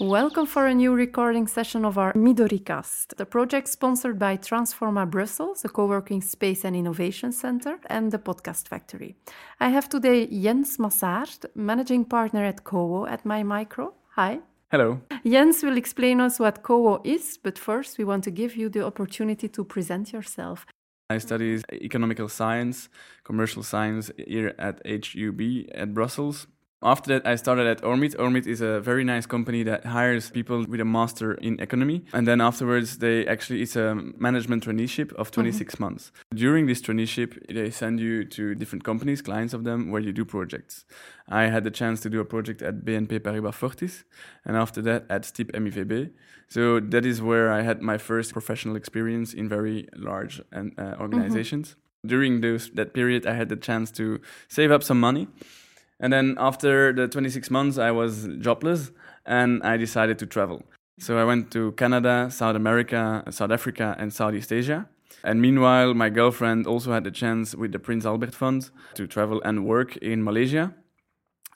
Welcome for a new recording session of our Midoricast, the project sponsored by Transforma Brussels, the co-working space and innovation center, and the Podcast Factory. I have today Jens Massaert, managing partner at Kowo at My Micro. Hi. Hello. Jens will explain us what Kowo is, but first we want to give you the opportunity to present yourself. I study economical science, commercial science here at HUB at Brussels. After that, I started at Ormit. Ormit is a very nice company that hires people with a master in economy. And then afterwards, they actually, it's a management traineeship of 26 mm-hmm. months. During this traineeship, they send you to different companies, clients of them, where you do projects. I had the chance to do a project at BNP Paribas Fortis, and after that at STIB MIVB. So that is where I had my first professional experience in very large and, uh, organizations. Mm-hmm. During those, that period, I had the chance to save up some money and then after the 26 months, I was jobless and I decided to travel. So I went to Canada, South America, South Africa, and Southeast Asia. And meanwhile, my girlfriend also had the chance with the Prince Albert Fund to travel and work in Malaysia.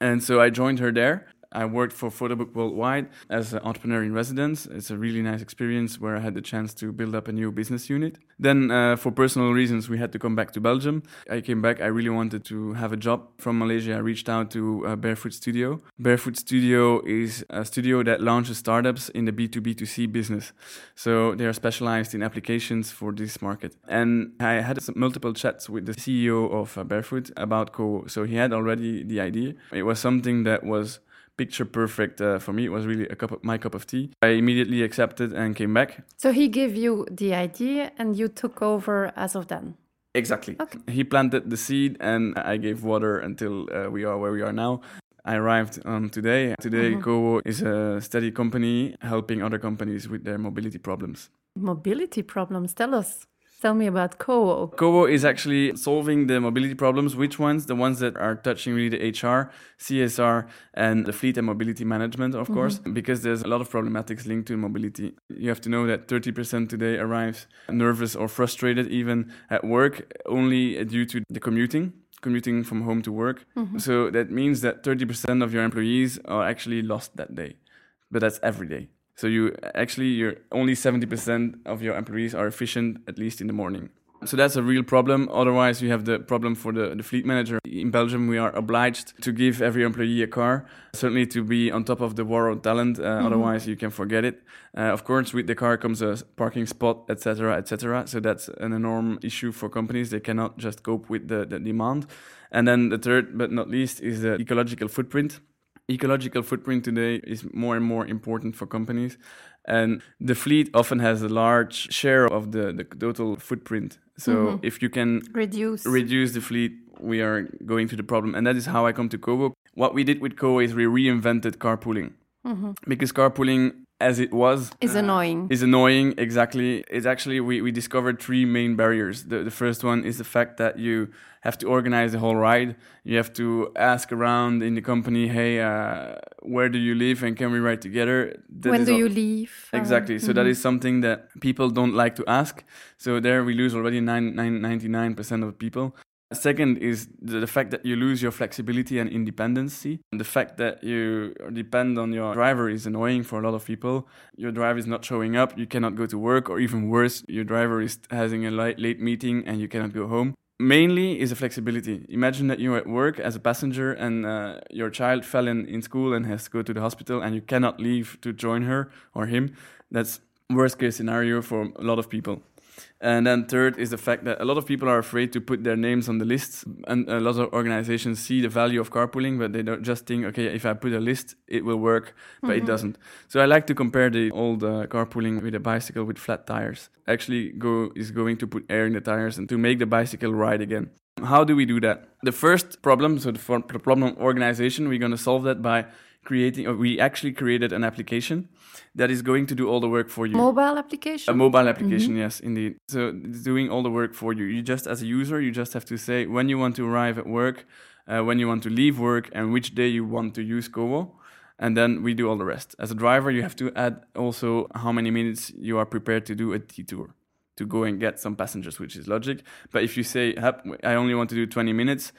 And so I joined her there. I worked for Photobook Worldwide as an entrepreneur in residence. It's a really nice experience where I had the chance to build up a new business unit. Then, uh, for personal reasons, we had to come back to Belgium. I came back. I really wanted to have a job from Malaysia. I reached out to uh, Barefoot Studio. Barefoot Studio is a studio that launches startups in the B2B2C business. So they are specialized in applications for this market. And I had multiple chats with the CEO of uh, Barefoot about Co. So he had already the idea. It was something that was picture perfect uh, for me. It was really a cup of, my cup of tea. I immediately accepted and came back. So he gave you the idea and you took over as of then? Exactly. Okay. He planted the seed and I gave water until uh, we are where we are now. I arrived um, today. Today, mm -hmm. is a steady company helping other companies with their mobility problems. Mobility problems? Tell us. Tell me about Kowo. Kowo is actually solving the mobility problems. Which ones? The ones that are touching really the HR, CSR, and the fleet and mobility management, of mm-hmm. course, because there's a lot of problematics linked to mobility. You have to know that 30% today arrives nervous or frustrated even at work only due to the commuting commuting from home to work. Mm-hmm. So that means that 30% of your employees are actually lost that day. But that's every day. So you actually you're only 70% of your employees are efficient at least in the morning. So that's a real problem. Otherwise, you have the problem for the, the fleet manager. In Belgium, we are obliged to give every employee a car, certainly to be on top of the war of talent. Uh, mm-hmm. Otherwise, you can forget it. Uh, of course, with the car comes a parking spot, etc., etc. So that's an enormous issue for companies. They cannot just cope with the, the demand. And then the third, but not least, is the ecological footprint ecological footprint today is more and more important for companies. And the fleet often has a large share of the, the total footprint. So mm-hmm. if you can reduce reduce the fleet, we are going to the problem. And that is how I come to Kowo. What we did with Kowo is we reinvented carpooling. Mm-hmm. Because carpooling as it was is uh, annoying. is annoying exactly. It's actually we, we discovered three main barriers. The, the first one is the fact that you have to organize the whole ride. You have to ask around in the company hey uh, where do you live and can we ride together? That when do you leave? Exactly. Um, so mm-hmm. that is something that people don't like to ask. So there we lose already 9, 9, 99% of people Second is the, fact that you lose your flexibility and independency. And The fact that you depend on your driver is annoying for a lot of people. Your driver is not showing up, you cannot go to work, or even worse, your driver is having a late, late meeting and you cannot go home. Mainly is the flexibility. Imagine that you're at work as a passenger and uh, your child fell in, in school and has to go to the hospital and you cannot leave to join her or him. That's worst case scenario for a lot of people. And then third is the fact that a lot of people are afraid to put their names on the lists, and a lot of organizations see the value of carpooling, but they don't just think, okay, if I put a list, it will work, but mm-hmm. it doesn't. So I like to compare the old uh, carpooling with a bicycle with flat tires. Actually, go is going to put air in the tires and to make the bicycle ride again. How do we do that? The first problem, so the, the problem organization, we're going to solve that by creating, we actually created an application that is going to do all the work for you. Mobile application? A mobile application, mm-hmm. yes, indeed. So it's doing all the work for you. You just, as a user, you just have to say when you want to arrive at work, uh, when you want to leave work, and which day you want to use Kowo. And then we do all the rest. As a driver, you have to add also how many minutes you are prepared to do a detour to go and get some passengers, which is logic. But if you say, I only want to do 20 minutes,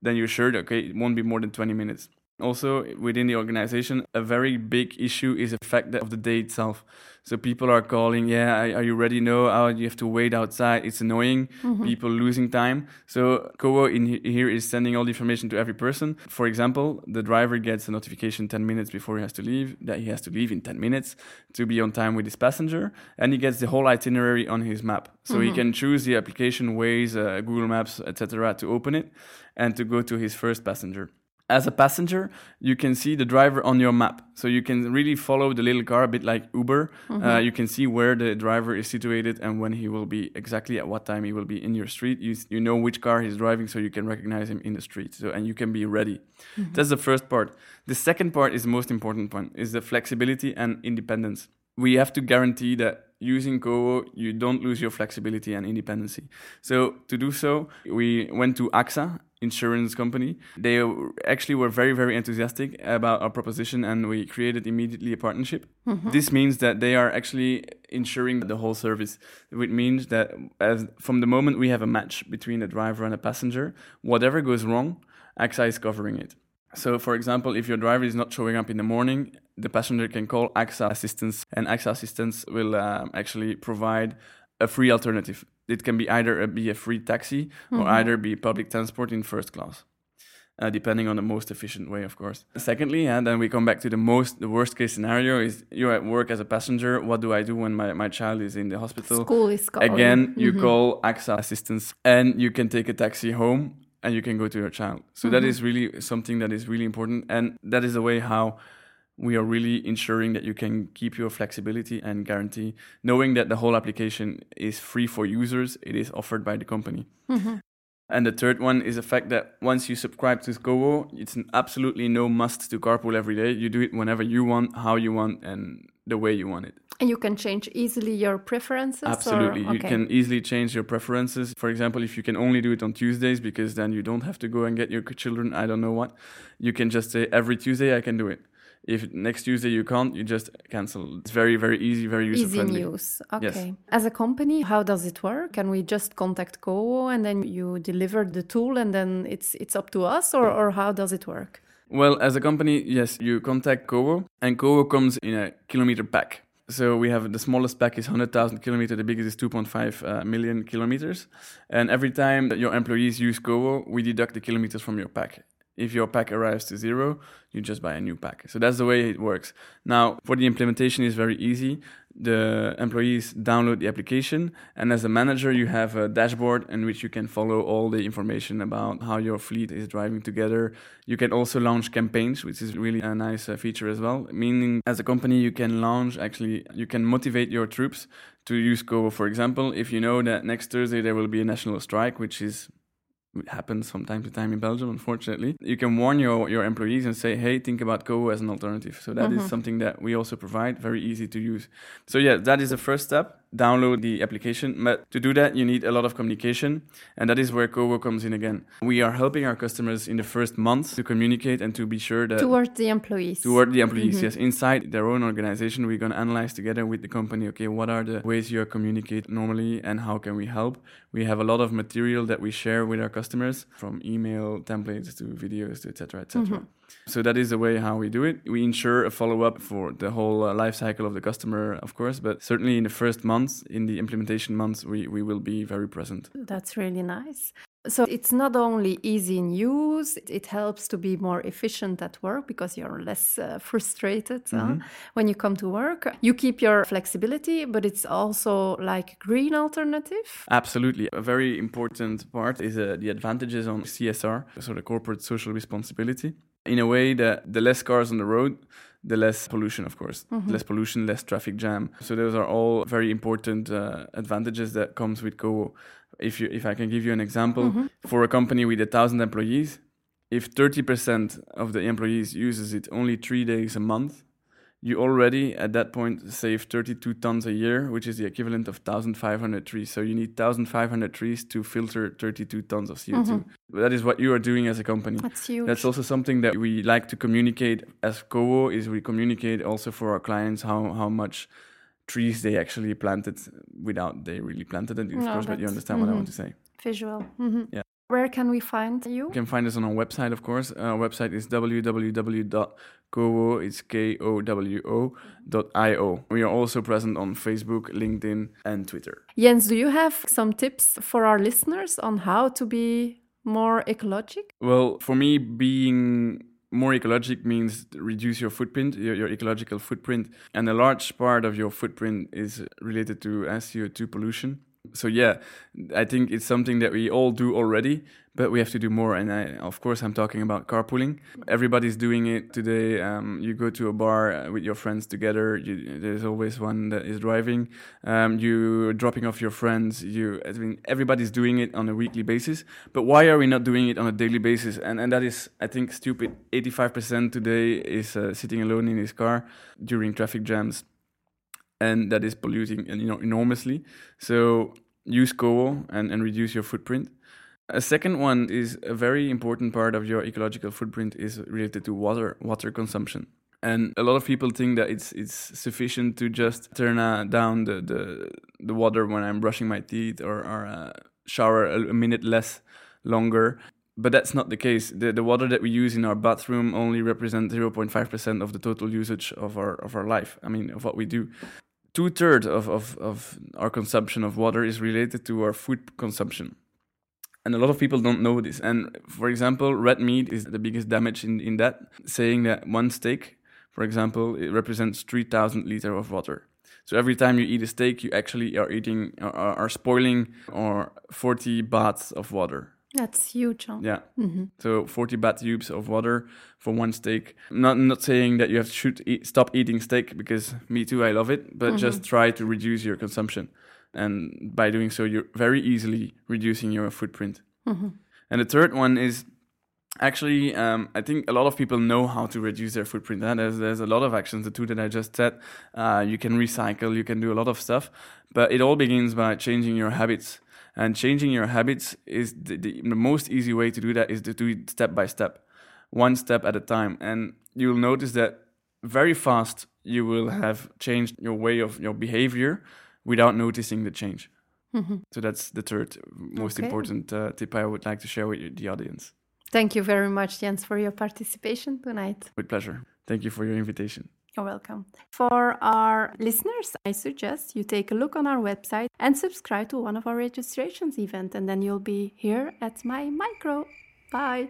then you're sure, okay, it won't be more than 20 minutes Also, within the organization, a very big issue is the fact that of the day itself. So people are calling, yeah, are you ready? No, oh, you have to wait outside. It's annoying. Mm-hmm. People losing time. So Kowo in here is sending all the information to every person. For example, the driver gets a notification 10 minutes before he has to leave that he has to leave in 10 minutes to be on time with his passenger, and he gets the whole itinerary on his map. So mm-hmm. he can choose the application, Waze, uh, Google Maps, etc., to open it and to go to his first passenger as a passenger, you can see the driver on your map. So you can really follow the little car a bit like Uber. Mm-hmm. Uh, you can see where the driver is situated and when he will be exactly at what time he will be in your street. You, you know which car he's driving, so you can recognize him in the street. So and you can be ready. Mm-hmm. That's the first part. The second part is the most important one: is the flexibility and independence. We have to guarantee that using Kowo, you don't lose your flexibility and independency. So to do so, we went to AXA insurance company. They actually were very, very enthusiastic about our proposition and we created immediately a partnership. Mm-hmm. This means that they are actually insuring the whole service, which means that as from the moment we have a match between a driver and a passenger, whatever goes wrong, AXA is covering it. So, for example, if your driver is not showing up in the morning, the passenger can call AXA Assistance, and AXA Assistance will um, actually provide a free alternative. It can be either a, be a free taxi mm-hmm. or either be public transport in first class. Uh, depending on the most efficient way, of course. Secondly, and then we come back to the most, the worst case scenario is you're at work as a passenger. What do I do when my, my child is in the hospital? School is calling. Again, you mm-hmm. call AXA assistance and you can take a taxi home and you can go to your child. So mm-hmm. that is really something that is really important. And that is the way how we are really ensuring that you can keep your flexibility and guarantee, knowing that the whole application is free for users, it is offered by the company. Mm-hmm. And the third one is the fact that once you subscribe to Kowo, it's absolutely no must to carpool every day. You do it whenever you want, how you want, and the way you want it. And you can change easily your preferences? Absolutely. Or? You can easily change your preferences. For example, if you can only do it on Tuesdays because then you don't have to go and get your children, I don't know what, you can just say every Tuesday I can do it if next Tuesday you can't, you just cancel. It's very, very easy, very user easy friendly. Easy use. Okay. Yes. As a company, how does it work? Can we just contact Kowo and then you deliver the tool and then it's it's up to us, or or how does it work? Well, as a company, yes, you contact Kowo, and Kowo comes in a kilometer pack. So we have the smallest pack is 100,000 kilometers, the biggest is 2.5 uh, million kilometers. And every time that your employees use Kowo, we deduct the kilometers from your pack. If your pack arrives to zero, you just buy a new pack. So that's the way it works. Now, for the implementation is very easy. The employees download the application, and as a manager, you have a dashboard in which you can follow all the information about how your fleet is driving together. You can also launch campaigns, which is really a nice uh, feature as well. Meaning, as a company, you can launch actually, you can motivate your troops to use Kowo. For example, if you know that next Thursday there will be a national strike, which is it happens from time to time in Belgium, unfortunately. You can warn your, your employees and say, hey, think about Kowo as an alternative. So that mm-hmm. is something that we also provide, very easy to use. So yeah, that is the first step download the application. But to do that, you need a lot of communication. And that is where Kowo comes in again. We are helping our customers in the first months to communicate and to be sure that. Toward the employees. Toward the employees, mm-hmm. yes. Inside their own organization, we're going to analyze together with the company, okay, what are the ways you communicate normally and how can we help? We have a lot of material that we share with our customers from email templates to videos to etc. etc. Mm-hmm. So that is the way how we do it. We ensure a follow up for the whole uh, life cycle of the customer, of course, but certainly in the first months, in the implementation months, we, we will be very present. That's really nice. So it's not only easy in use, it helps to be more efficient at work because you're less uh, frustrated mm-hmm. uh, when you come to work. You keep your flexibility, but it's also like green alternative. Absolutely. A very important part is uh, the advantages on CSR, so the corporate social responsibility in a way that the less cars on the road, the less pollution, of course, mm-hmm. less pollution, less traffic jam. So those are all very important uh, advantages that comes with Kowo. If you, if I can give you an example, mm-hmm. for a company with a thousand employees, if 30% of the employees uses it only three days a month, you already at that point save 32 tons a year, which is the equivalent of 1,500 trees. So you need 1,500 trees to filter 32 tons of CO2. Mm-hmm. That is what you are doing as a company. That's huge. That's also something that we like to communicate as Kowo is we communicate also for our clients how, how much trees they actually planted without they really planted it, of no, course, but you understand mm-hmm. what I want to say. Visual. Mm-hmm. Yeah. Where can we find you? You can find us on our website, of course. Our website is www.kowo, it's K-O-W-O, dot I-O. We are also present on Facebook, LinkedIn, and Twitter. Jens, do you have some tips for our listeners on how to be more ecologic? Well, for me, being more ecologic means reduce your footprint, your, your, ecological footprint. And a large part of your footprint is related to CO2 pollution so yeah, I think it's something that we all do already, but we have to do more. And I, of course, I'm talking about carpooling. Everybody's doing it today. Um, you go to a bar uh, with your friends together. You, there's always one that is driving. Um, you dropping off your friends. You, I mean, everybody's doing it on a weekly basis. But why are we not doing it on a daily basis? And and that is, I think, stupid. 85% today is uh, sitting alone in his car during traffic jams and that is polluting you know enormously. So use Kowo and, and reduce your footprint. A second one is a very important part of your ecological footprint is related to water water consumption. And a lot of people think that it's it's sufficient to just turn uh, down the, the the water when I'm brushing my teeth or, or uh, shower a, a minute less longer but that's not the case. The, the water that we use in our bathroom only represents 0.5% of the total usage of our of our life. I mean, of what we do two thirds of, of, of our consumption of water is related to our food consumption. And a lot of people don't know this. And for example, red meat is the biggest damage in, in that, saying that one steak, for example, it represents 3,000 liters of water. So every time you eat a steak, you actually are eating, are, are spoiling or 40 baths of water. That's huge. Huh? Yeah. Mm-hmm. So 40 baht tubes of water for one steak. Not not saying that you have to shoot, eat, stop eating steak because me too, I love it, but mm-hmm. just try to reduce your consumption. And by doing so, you're very easily reducing your footprint. Mm-hmm. And the third one is actually, um, I think a lot of people know how to reduce their footprint. Huh? There's, there's a lot of actions, the two that I just said. Uh, you can recycle, you can do a lot of stuff, but it all begins by changing your habits. And changing your habits is the, the, the most easy way to do that is to do it step by step, one step at a time. And you'll notice that very fast you will have changed your way of your behavior without noticing the change. Mm-hmm. So that's the third most okay. important uh, tip I would like to share with the audience. Thank you very much, Jens, for your participation tonight. With pleasure. Thank you for your invitation. You're welcome. For our listeners, I suggest you take a look on our website and subscribe to one of our registrations event, and then you'll be here at my micro. Bye.